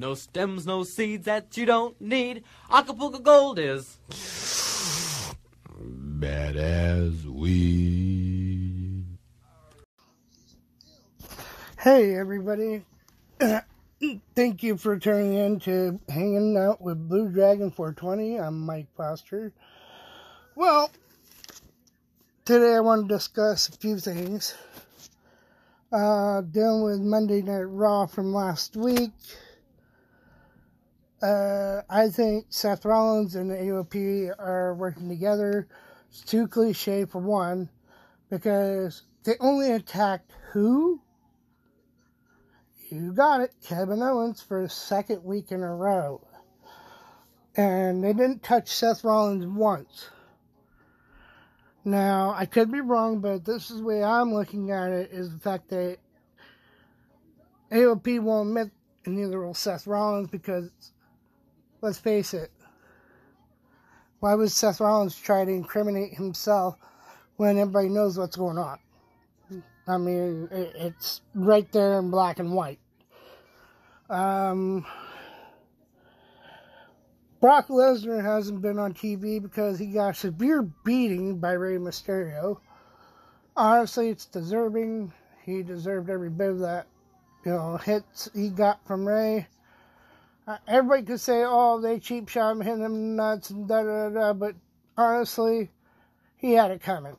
No stems, no seeds that you don't need. Acapulco Gold is bad as we. Hey, everybody. Thank you for tuning in to Hanging Out with Blue Dragon 420. I'm Mike Foster. Well, today I want to discuss a few things. Uh, dealing with Monday Night Raw from last week. Uh, I think Seth Rollins and AOP are working together. It's too cliche for one, because they only attacked who? You got it, Kevin Owens for a second week in a row. And they didn't touch Seth Rollins once. Now, I could be wrong, but this is the way I'm looking at it is the fact that AOP won't admit, and neither will Seth Rollins, because let's face it, why would Seth Rollins try to incriminate himself when everybody knows what's going on? I mean, it's right there in black and white. Um, Brock Lesnar hasn't been on TV because he got a severe beating by Rey Mysterio. Honestly, it's deserving. He deserved every bit of that, you know, hits he got from Rey. Uh, everybody could say, "Oh, they cheap shot him, hit him nuts, and da da da," but honestly, he had it coming.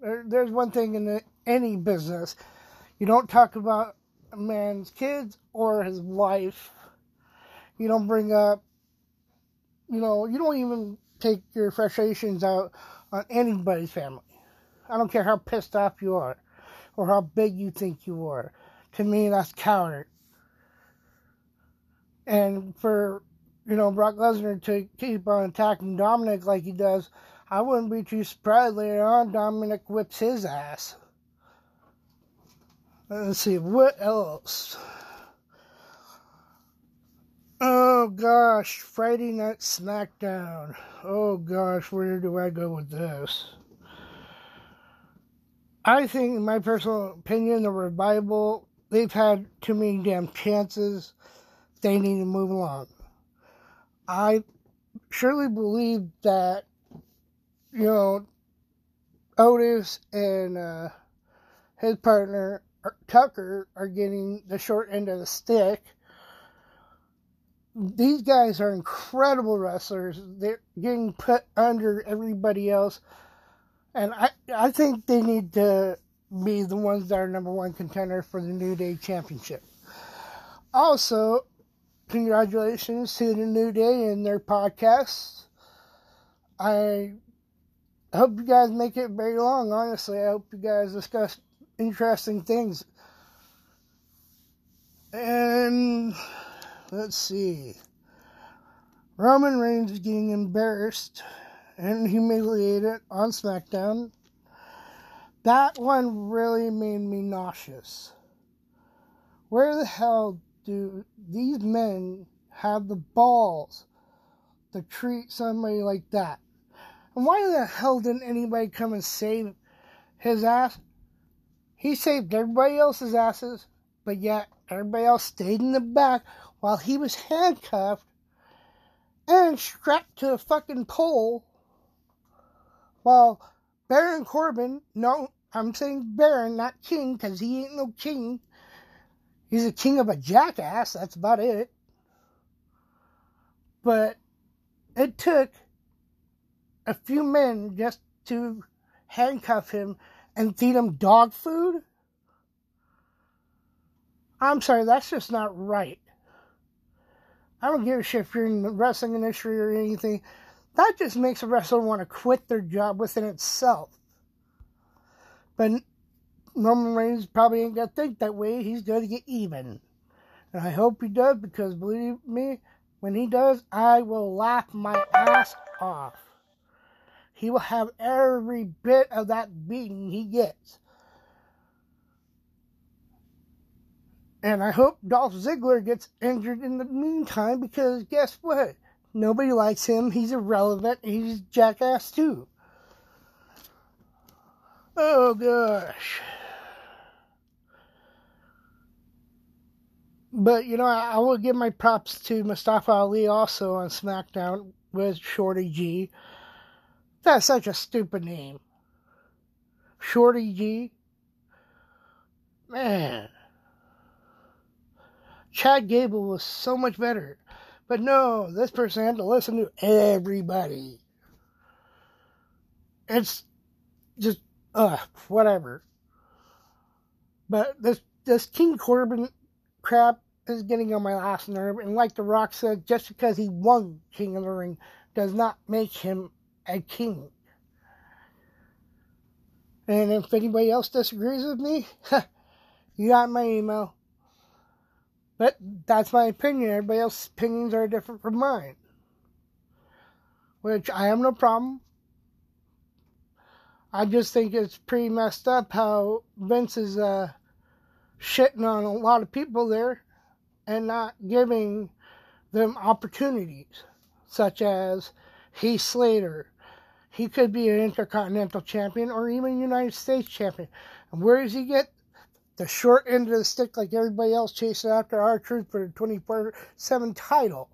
There, there's one thing in the, any business: you don't talk about a man's kids or his wife. You don't bring up you know, you don't even take your frustrations out on anybody's family. I don't care how pissed off you are or how big you think you are. To me, that's coward. And for, you know, Brock Lesnar to keep on attacking Dominic like he does, I wouldn't be too surprised later on Dominic whips his ass. Let's see, what else? Oh gosh, Friday Night SmackDown. Oh gosh, where do I go with this? I think, in my personal opinion, the revival, they've had too many damn chances. They need to move along. I surely believe that, you know, Otis and uh, his partner, Tucker, are getting the short end of the stick these guys are incredible wrestlers. They're getting put under everybody else. And I, I think they need to be the ones that are number one contender for the New Day Championship. Also, congratulations to the New Day and their podcast. I hope you guys make it very long, honestly. I hope you guys discuss interesting things. And let's see. Roman Reigns getting embarrassed and humiliated on SmackDown. That one really made me nauseous. Where the hell do these men have the balls to treat somebody like that? And why the hell didn't anybody come and save his ass? He saved everybody else's asses, but yet everybody else stayed in the back while he was handcuffed and strapped to a fucking pole while Baron Corbin, no, I'm saying Baron, not King, because he ain't no king. He's a king of a jackass, that's about it. But it took a few men just to handcuff him and feed him dog food. I'm sorry, that's just not right. I don't give a shit if you're in the wrestling industry or anything. That just makes a wrestler want to quit their job within itself. But Roman Reigns probably ain't gonna think that way. He's gonna get even. And I hope he does because believe me, when he does, I will laugh my ass off. He will have every bit of that beating he gets. And I hope Dolph Ziggler gets injured in the meantime because guess what? Nobody likes him. He's irrelevant. He's jackass too. Oh gosh. But you know, I, I will give my props to Mustafa Ali also on SmackDown with Shorty G. That's such a stupid name. Shorty G. Man. Chad Gable was so much better. But no, this person had to listen to everybody. It's just, uh, whatever. But this, this King Corbin crap is getting on my last nerve. And like The Rock said, just because he won King of the Ring does not make him a king. And if anybody else disagrees with me, you got my email. But that's my opinion. Everybody else's opinions are different from mine. Which I have no problem. I just think it's pretty messed up how Vince is uh, shitting on a lot of people there and not giving them opportunities, such as Heath Slater. He could be an Intercontinental Champion or even United States Champion. And where does he get the short end of the stick like everybody else chasing after R-Truth for the 24 7 title?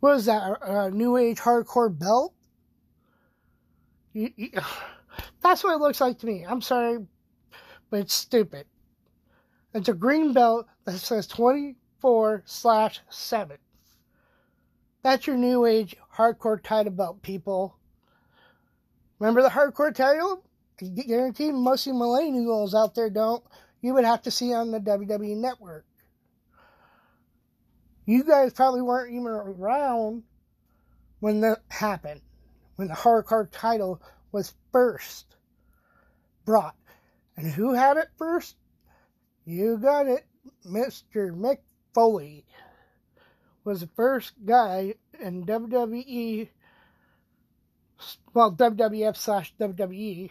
What is that? A, New Age Hardcore belt? That's what it looks like to me. I'm sorry, but it's stupid. It's a green belt that says 24 slash 7. That's your new age hardcore title belt, people. Remember the hardcore title? I guarantee most of millennials out there don't. You would have to see on the WWE network. You guys probably weren't even around when that happened, when the hardcore title was first brought. And who had it first? You got it. Mr. Mick Foley was the first guy in WWE, well, WWF slash WWE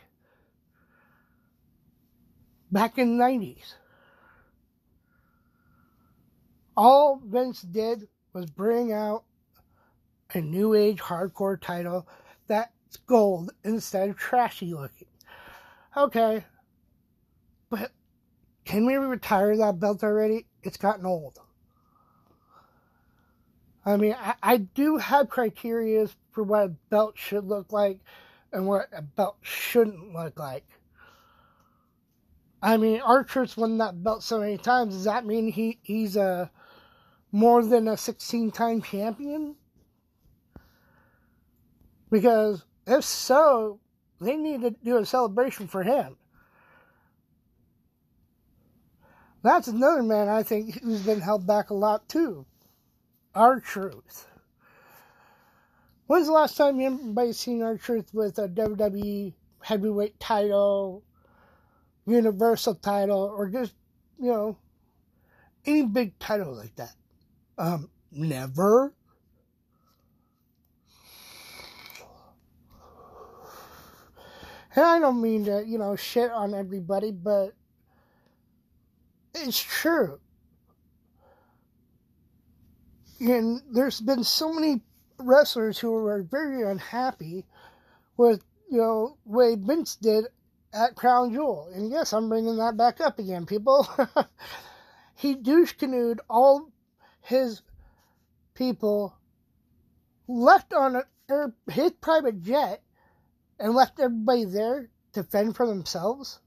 back in the 90s. All Vince did was bring out a new age hardcore title that's gold instead of trashy looking. Okay, but can we retire that belt already? It's gotten old. I mean, I, I do have criteria for what a belt should look like and what a belt shouldn't look like. I mean, R-Truth's won that belt so many times. Does that mean he, he's a more than a 16 time champion? Because if so, they need to do a celebration for him. That's another man I think who's been held back a lot too. R-Truth. When's the last time anybody seen R-Truth with a WWE heavyweight title universal title or just, you know, any big title like that. Um, never. And I don't mean to, you know, shit on everybody, but it's true. And there's been so many wrestlers who are very unhappy with, you know, way Vince did at Crown Jewel. And yes, I'm bringing that back up again, people. he douche canoed all his people, left on a, er, his private jet, and left everybody there to fend for themselves.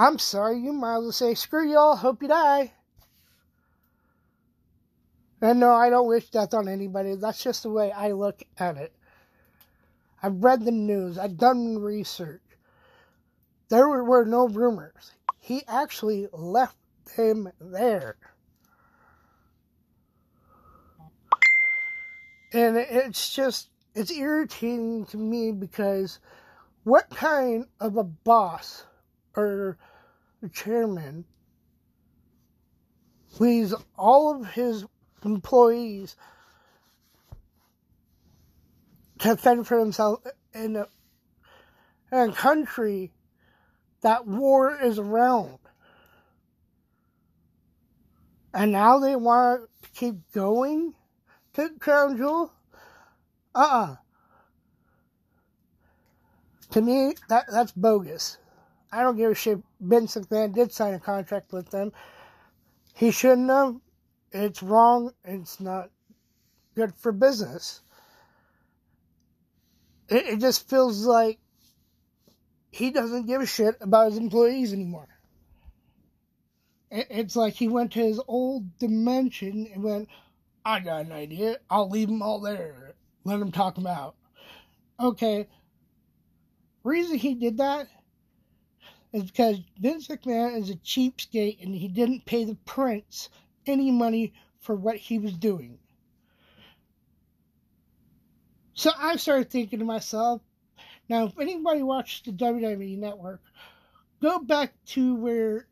I'm sorry, you might as well say, screw y'all, hope you die. And no, I don't wish death on anybody. That's just the way I look at it. I've read the news, I've done research. There were no rumors. He actually left him there. And it's just, it's irritating to me because what kind of a boss or chairman leaves all of his employees to fend for themselves in a, in a country that war is around. And now they want to keep going to Crown Jewel? Uh uh To me, that, that's bogus. I don't give a shit. Vince McMahon did sign a contract with them. He shouldn't have. It's wrong. It's not good for business. It, it just feels like he doesn't give a shit about his employees anymore. It, it's like he went to his old dimension and went, I got an idea. I'll leave them all there. Let them talk them out. Okay. Reason he did that is because Vince McMahon is a cheapskate and he didn't pay the prince any money for what he was doing. So I started thinking to myself, now if anybody watched the WWE network, go back to where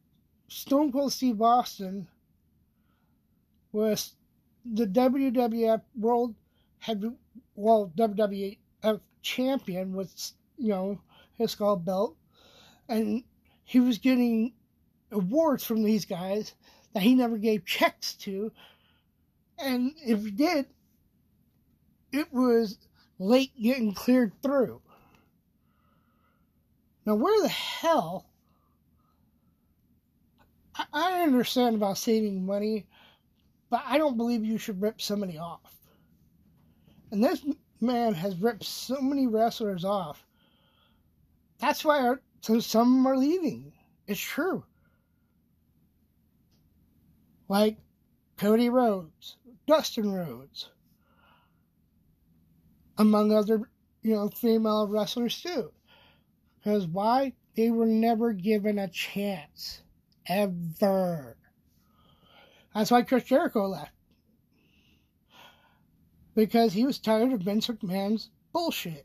Stone Cold Steve Austin was the WWF World Heavy, well, WWF uh, champion with, you know, his skull belt. And he was getting awards from these guys that he never gave checks to. And if he did, it was late getting cleared through. Now, where the hell? I understand about saving money, but I don't believe you should rip somebody off. And this man has ripped so many wrestlers off. That's why so some are leaving. It's true. Like Cody Rhodes, Dustin Rhodes, among other, you know, female wrestlers too. Because why? They were never given a chance. Ever. That's why Chris Jericho left. Because he was tired of Vince McMahon's bullshit.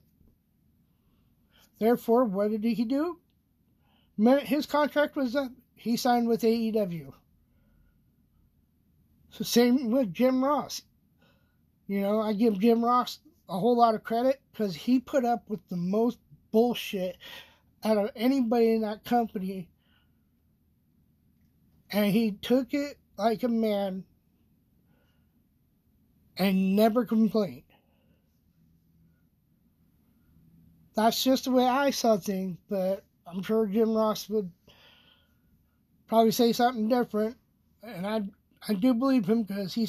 Therefore, what did he do? His contract was up. He signed with AEW. So same with Jim Ross. You know, I give Jim Ross a whole lot of credit because he put up with the most bullshit out of anybody in that company. And he took it like a man and never complained. That's just the way I saw things, but I'm sure Jim Ross would probably say something different. And I I do believe him because he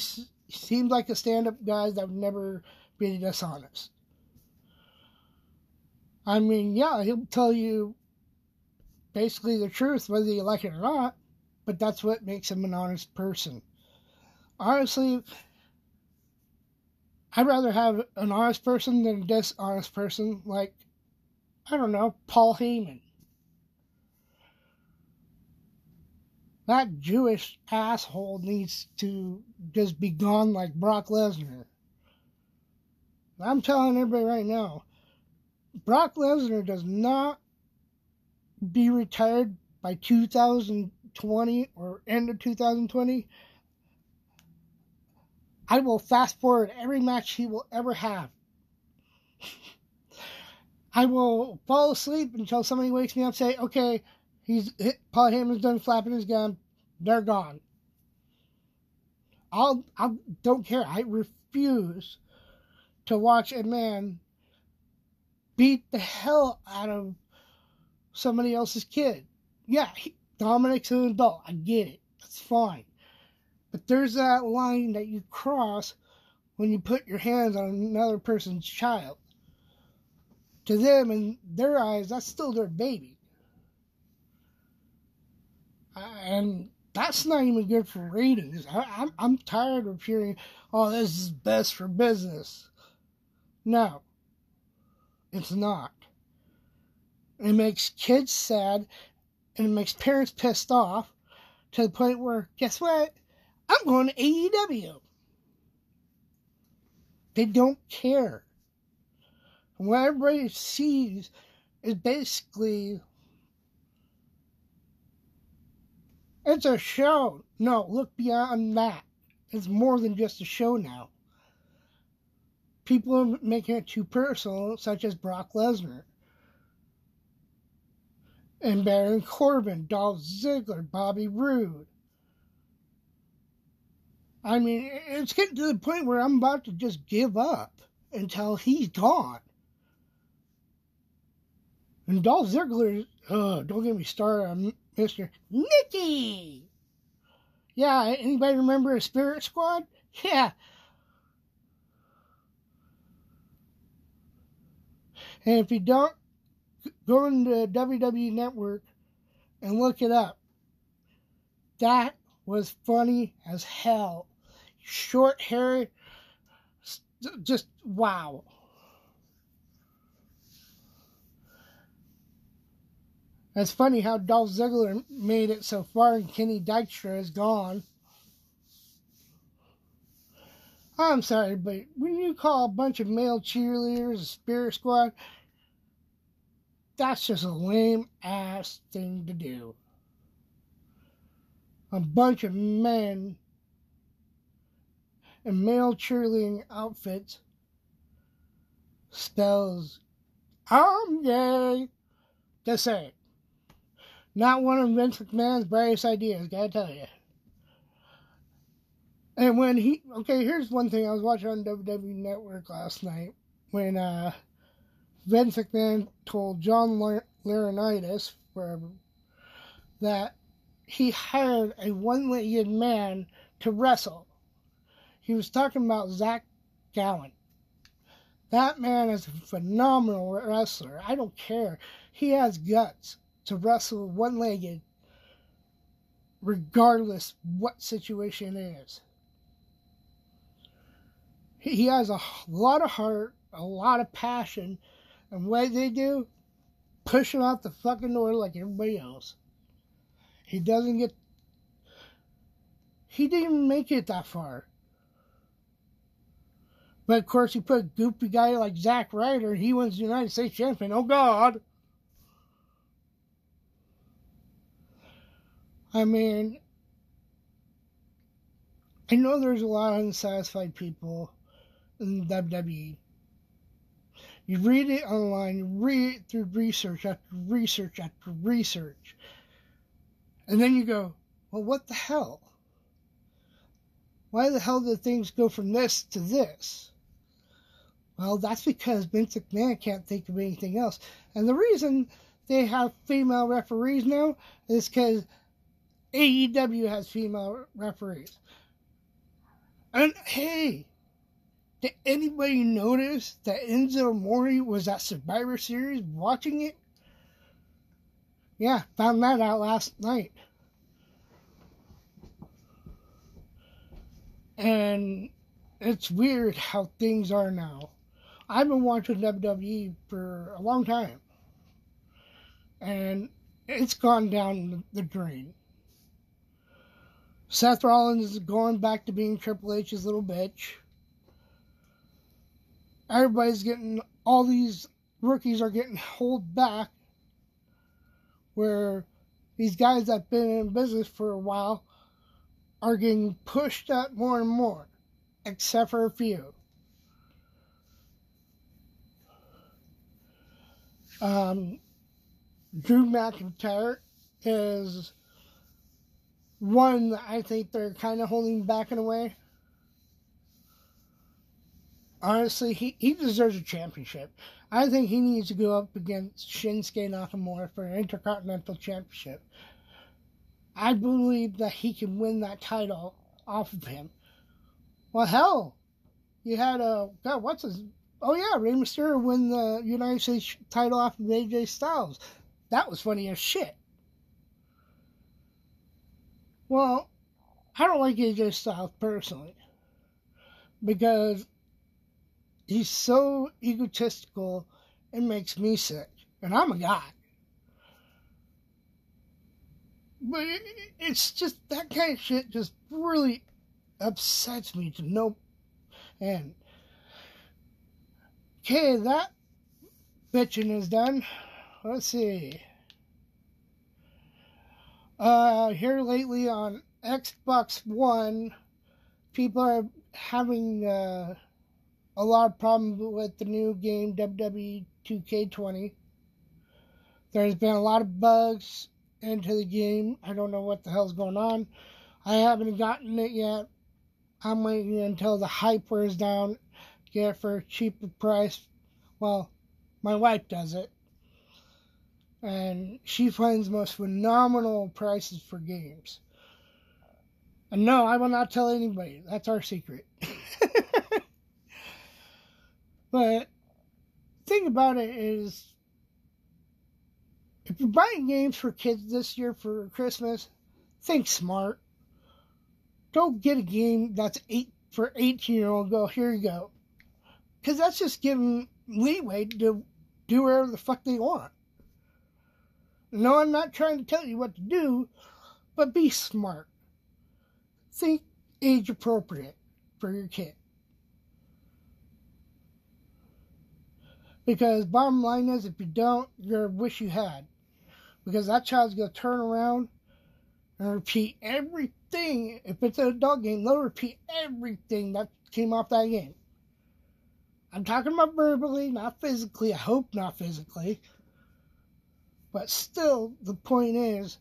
seems like a stand up guy that would never be dishonest. I mean, yeah, he'll tell you basically the truth, whether you like it or not, but that's what makes him an honest person. Honestly, I'd rather have an honest person than a dishonest person, like, I don't know, Paul Heyman. That Jewish asshole needs to just be gone like Brock Lesnar. I'm telling everybody right now, Brock Lesnar does not be retired by 2020 or end of 2020. I will fast forward every match he will ever have. I will fall asleep until somebody wakes me up and say, okay, he's hit, Paul Heyman's done flapping his gun. They're gone. I'll, I don't care. I refuse to watch a man beat the hell out of somebody else's kid. Yeah, he, Dominic's an adult. I get it. That's fine. But there's that line that you cross when you put your hands on another person's child. To them, in their eyes, that's still their baby. And that's not even good for ratings. I, I'm, I'm tired of hearing, oh, this is best for business. No, it's not. It makes kids sad and it makes parents pissed off to the point where, guess what? I'm going to AEW. They don't care. And what everybody sees is basically it's a show. No, look beyond that. It's more than just a show now people are making it too personal, such as Brock Lesnar. And Baron Corbin, Dolph Ziggler, Bobby Roode. I mean, it's getting to the point where I'm about to just give up until he's gone. And Dolph Ziggler, oh, don't get me started on Mr. Nicky. Yeah, anybody remember a Spirit Squad? Yeah. And if you don't, go into WWE Network and look it up. That was funny as hell. Short hair, just wow. It's funny how Dolph Ziggler made it so far and Kenny Dykstra is gone. I'm sorry, but when you call a bunch of male cheerleaders a spirit squad, that's just a lame ass thing to do. A bunch of men in male cheerleading outfits spells I'm gay. Just say it. Not one of Vince McMahon's brightest ideas, gotta tell you. And when he, okay, here's one thing I was watching on WWE Network last night when uh, Vince McMahon told John Laurinaitis, wherever, that he hired a one-legged man to wrestle. He was talking about Zach Gowen. That man is a phenomenal wrestler. I don't care. He has guts to wrestle one legged regardless what situation it is. He has a lot of heart, a lot of passion, and what they do, push him out the fucking door like everybody else. He doesn't get. He didn't make it that far. But of course, he put a goofy guy like Zack Ryder, and he wins the United States champion. Oh God! I mean, I know there's a lot of unsatisfied people in WWE. You read it online, you read it through research after research after research, and then you go, well, what the hell? Why the hell did things go from this to this? Well, that's because Vince McMahon can't think of anything else. And the reason they have female referees now is because AEW has female referees. And hey, did anybody notice that Enzo Amore was at Survivor Series watching it? Yeah, found that out last night. And it's weird how things are now. I've been watching WWE for a long time. And it's gone down the drain. Seth Rollins is going back to being Triple H's little bitch. Everybody's getting, all these rookies are getting held back. Where these guys that have been in business for a while are getting pushed up more and more, except for a few. Um, Drew McIntyre is one I think they're kind of holding back in a way. Honestly, he, he deserves a championship. I think he needs to go up against Shinsuke Nakamura for an Intercontinental Championship. I believe that he can win that title off of him. Well, hell, you had a God. What's his? Oh yeah, Rey Mysterio win the United States title off of AJ Styles. That was funny as shit. Well, I don't like AJ Styles personally because he's so egotistical it makes me sick, and I'm a guy. But it, it's just that kind of shit just really upsets me to no end. Okay, that bitching is done. Let's see. Uh, here lately on Xbox One, people are having uh, a lot of problems with the new game WWE 2K20. There's been a lot of bugs into the game. I don't know what the hell's going on. I haven't gotten it yet. I'm waiting until the hype wears down, get it for a cheaper price. Well, my wife does it. And she finds most phenomenal prices for games. And no, I will not tell anybody. That's our secret. but thing about it is if you're buying games for kids this year for Christmas, think smart. Don't get a game that's eight for 18 year old. Go here you go, because that's just giving leeway to do whatever the fuck they want. No, I'm not trying to tell you what to do, but be smart. Think age appropriate for your kid. Because bottom line is, if you don't, you're wish you had. Because that child's gonna turn around and repeat everything. If it's a dog game, they'll repeat everything that came off that game. I'm talking about verbally, not physically. I hope not physically. But still, the point is,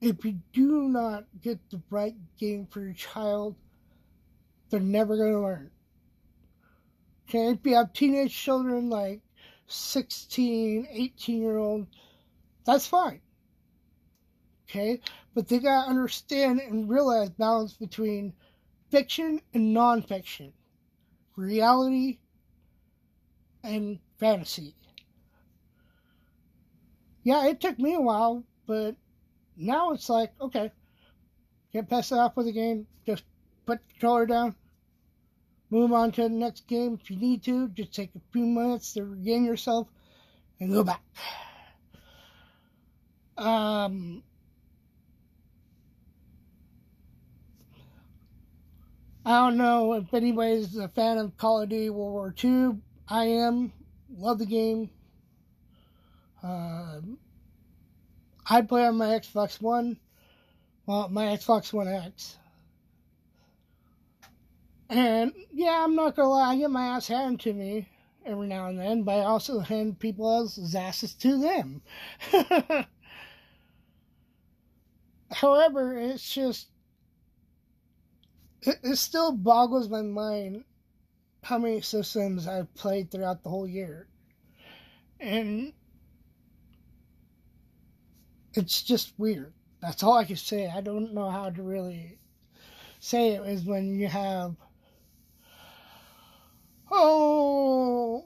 if you do not get the right game for your child, they're never going to learn. Okay, if you have teenage children like 16, 18 year old, that's fine. Okay, but they got to understand and realize balance between fiction and nonfiction, reality and fantasy. Yeah, it took me a while, but now it's like, okay, can't pass it off with a game, just put the controller down, move on to the next game if you need to, just take a few minutes to regain yourself and go back. Um, I don't know if anybody's a fan of Call of Duty World War II. I am. Love the game. Uh, I play on my Xbox One. Well, my Xbox One X. And yeah, I'm not gonna lie, I get my ass handed to me every now and then, but I also hand people else's asses to them. However, it's just it, it still boggles my mind how many systems I've played throughout the whole year. And it's just weird. That's all I can say. I don't know how to really say it is when you have oh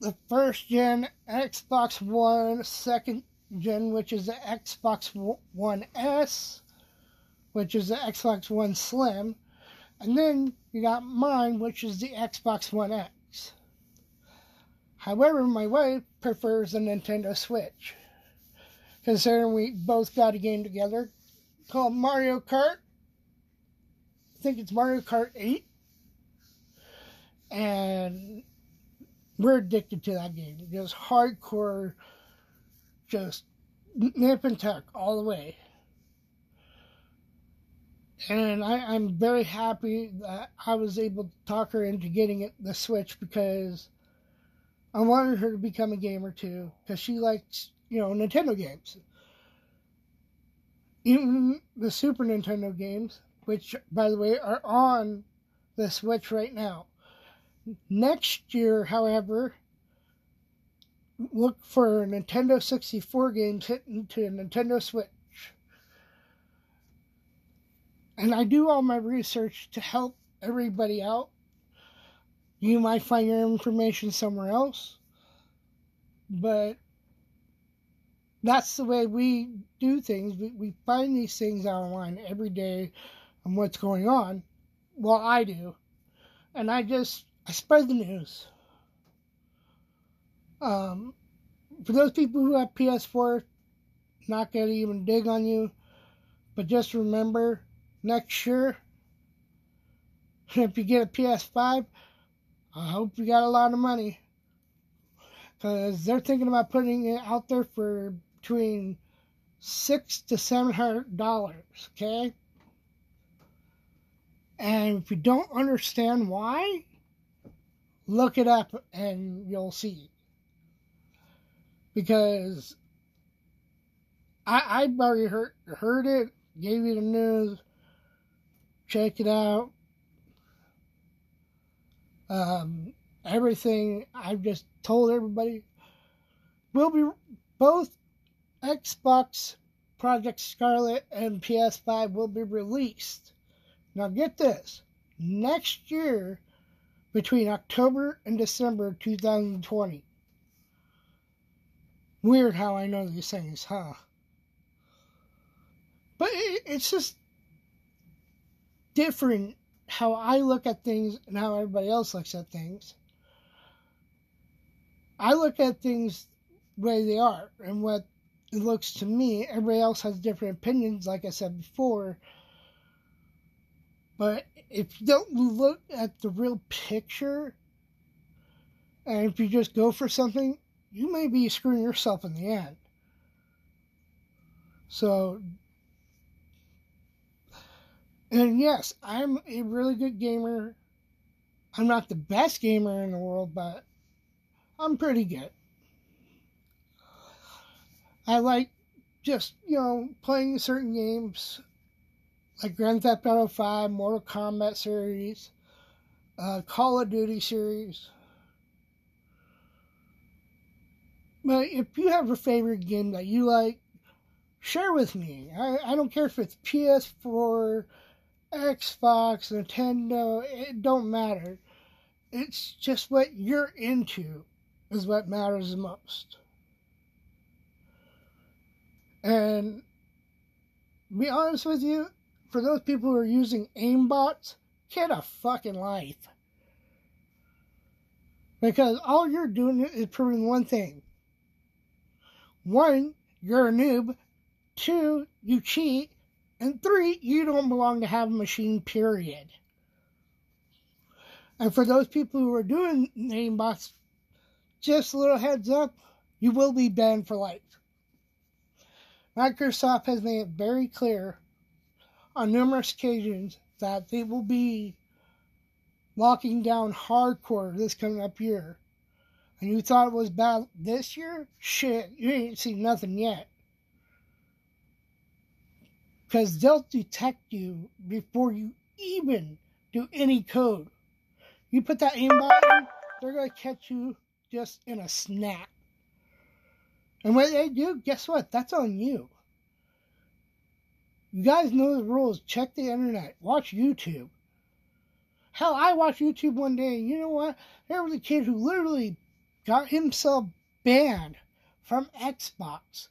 the first gen Xbox One, second gen, which is the Xbox One S, which is the Xbox One Slim, and then you got mine, which is the Xbox One X. However, my wife prefers the Nintendo Switch, considering we both got a game together called Mario Kart. I think it's Mario Kart 8. And we're addicted to that game. Just hardcore, just nip and tuck all the way. And I, I'm very happy that I was able to talk her into getting it, the Switch because I wanted her to become a gamer too because she likes, you know, Nintendo games. Even the Super Nintendo games, which, by the way, are on the Switch right now. Next year, however, look for Nintendo 64 games hitting to Nintendo Switch. And I do all my research to help everybody out. You might find your information somewhere else, but that's the way we do things. We, we find these things online every day and what's going on. Well, I do. And I just, I spread the news. Um, for those people who have PS4, not going to even dig on you. But just remember, next year, if you get a PS5, I hope you got a lot of money. Because they're thinking about putting it out there for between six to seven hundred dollars, okay? And if you don't understand why, look it up and you'll see. Because I I've already heard heard it, gave you the news, check it out. Um, everything I've just told everybody. We'll be both Xbox Project Scarlett and PS5 will be released. Now get this. Next year between October and December 2020. Weird how I know these things, huh? But it, it's just different how I look at things and how everybody else looks at things. I look at things the way they are and what it looks to me. Everybody else has different opinions, like I said before. But if you don't look at the real picture, and if you just go for something, you may be screwing yourself in the end. So, and yes, I'm a really good gamer. I'm not the best gamer in the world, but I'm pretty good. I like just, you know, playing certain games like Grand Theft Auto 5, Mortal Kombat series, uh, Call of Duty series. But if you have a favorite game that you like, share with me. I, I don't care if it's PS4, Xbox, Nintendo, it don't matter. It's just what you're into is what matters the most. And be honest with you, for those people who are using aimbots, get a fucking life. Because all you're doing is proving one thing. One, you're a noob. Two, you cheat. And three, you don't belong to have a machine, period. And for those people who are doing aimbots, just a little heads up, you will be banned for life. Microsoft has made it very clear on numerous occasions that they will be locking down hardcore this coming up year. And you thought it was bad this year? Shit, you ain't seen nothing yet. Because they'll detect you before you even do any code. You put that aimbot in, they're going to catch you just in a snap. And when they do, guess what? That's on you. You guys know the rules. Check the internet. Watch YouTube. Hell, I watched YouTube one day, and you know what? There was a kid who literally got himself banned from Xbox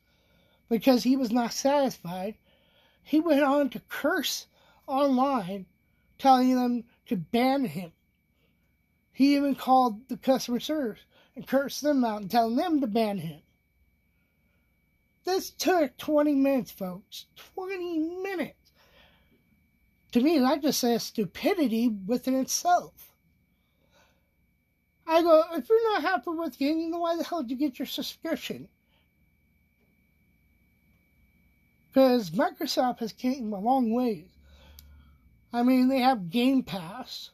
because he was not satisfied. He went on to curse online, telling them to ban him. He even called the customer service and cursed them out and telling them to ban him. This took 20 minutes, folks. 20 minutes. To me, that just says stupidity within itself. I go, if you're not happy with gaming, then why the hell did you get your subscription? Because Microsoft has came a long ways. I mean, they have Game Pass,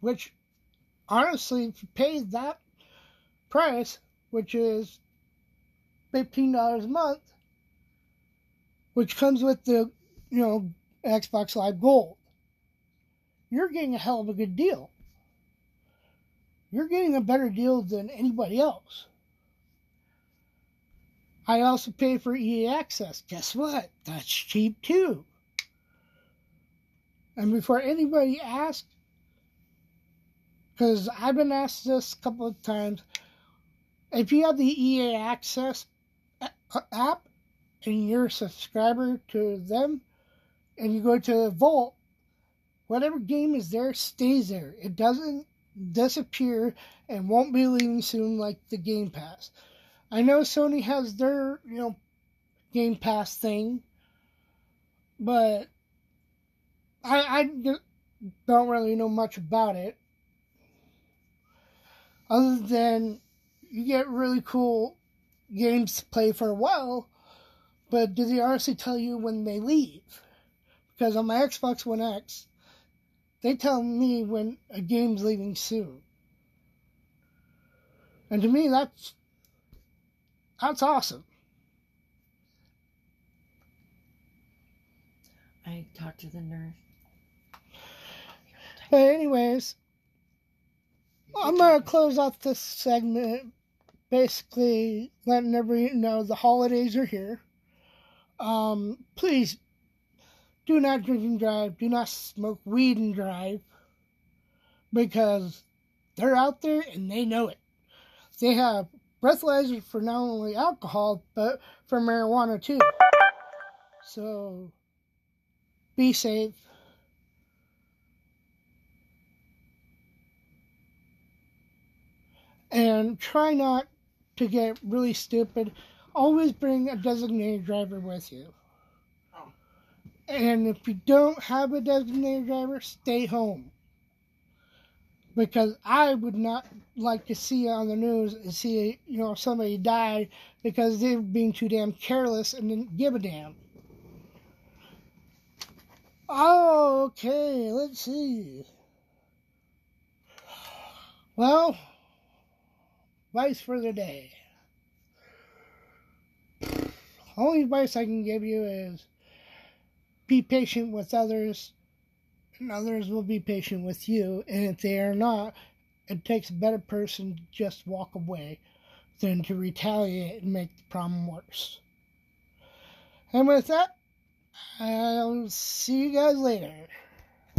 which honestly, if you pay that price, which is $15 a month, which comes with the, you know, Xbox Live Gold. You're getting a hell of a good deal. You're getting a better deal than anybody else. I also pay for EA Access. Guess what? That's cheap too. And before anybody asks, because I've been asked this a couple of times, if you have the EA Access app and you're a subscriber to them and you go to the Vault, whatever game is there stays there. It doesn't disappear and won't be leaving soon like the Game Pass. I know Sony has their, you know, Game Pass thing, but I, I don't really know much about it. Other than you get really cool games play for a while, but do they honestly tell you when they leave? Because on my Xbox One X, they tell me when a game's leaving soon. And to me, that's that's awesome. I talked to the nurse. But anyways, I'm gonna close out this segment basically letting everybody know the holidays are here. Um, please do not drink and drive. Do not smoke weed and drive because they're out there and they know it. They have breathalyzers for not only alcohol but for marijuana too. So be safe. And try not to get really stupid. Always bring a designated driver with you. Oh. And if you don't have a designated driver, stay home. Because I would not like to see on the news and see, you know, somebody die because they're being too damn careless and didn't give a damn. Okay, let's see. Well, advice for the day. Only advice I can give you is be patient with others, and others will be patient with you. And if they are not, it takes a better person to just walk away than to retaliate and make the problem worse. And with that, I'll see you guys later.